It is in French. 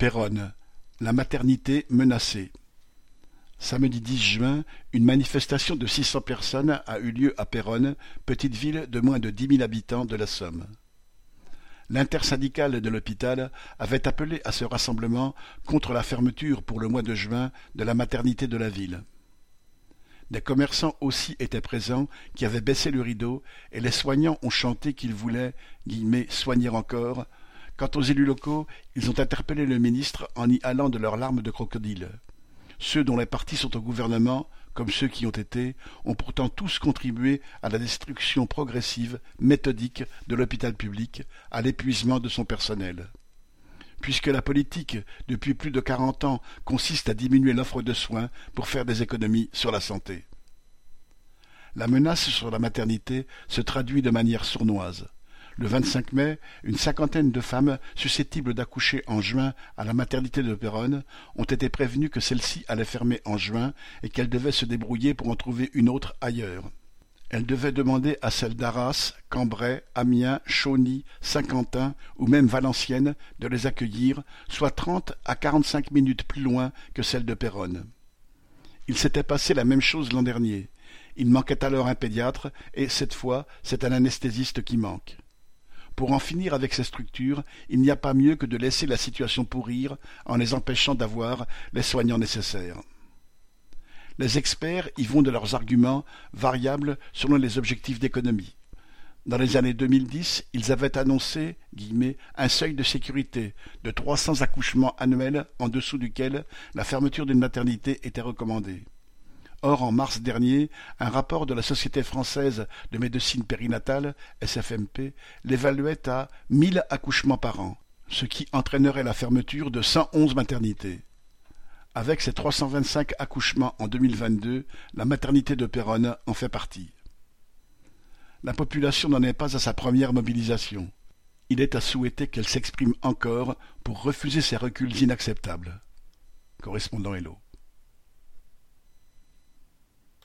Péronne, la maternité menacée. Samedi 10 juin, une manifestation de 600 personnes a eu lieu à Péronne, petite ville de moins de dix mille habitants de la Somme. L'intersyndicale de l'hôpital avait appelé à ce rassemblement contre la fermeture pour le mois de juin de la maternité de la ville. Des commerçants aussi étaient présents qui avaient baissé le rideau et les soignants ont chanté qu'ils voulaient guillemets, soigner encore. Quant aux élus locaux, ils ont interpellé le ministre en y allant de leurs larmes de crocodile. Ceux dont les partis sont au gouvernement, comme ceux qui ont été, ont pourtant tous contribué à la destruction progressive, méthodique de l'hôpital public, à l'épuisement de son personnel. Puisque la politique, depuis plus de quarante ans, consiste à diminuer l'offre de soins pour faire des économies sur la santé. La menace sur la maternité se traduit de manière sournoise. Le 25 mai, une cinquantaine de femmes susceptibles d'accoucher en juin à la maternité de Péronne ont été prévenues que celle-ci allait fermer en juin et qu'elles devaient se débrouiller pour en trouver une autre ailleurs. Elles devaient demander à celles d'Arras, Cambrai, Amiens, Chauny, Saint-Quentin ou même Valenciennes de les accueillir, soit trente à quarante-cinq minutes plus loin que celles de Péronne. Il s'était passé la même chose l'an dernier. Il manquait alors un pédiatre, et cette fois c'est un anesthésiste qui manque. Pour en finir avec ces structures, il n'y a pas mieux que de laisser la situation pourrir en les empêchant d'avoir les soignants nécessaires. Les experts y vont de leurs arguments variables selon les objectifs d'économie. Dans les années 2010, ils avaient annoncé guillemets, un seuil de sécurité de 300 accouchements annuels en dessous duquel la fermeture d'une maternité était recommandée. Or, en mars dernier, un rapport de la Société française de médecine périnatale, SFMP, l'évaluait à mille accouchements par an, ce qui entraînerait la fermeture de cent onze maternités. Avec ses 325 accouchements en 2022, la maternité de Péronne en fait partie. La population n'en est pas à sa première mobilisation. Il est à souhaiter qu'elle s'exprime encore pour refuser ces reculs inacceptables. Correspondant Hello.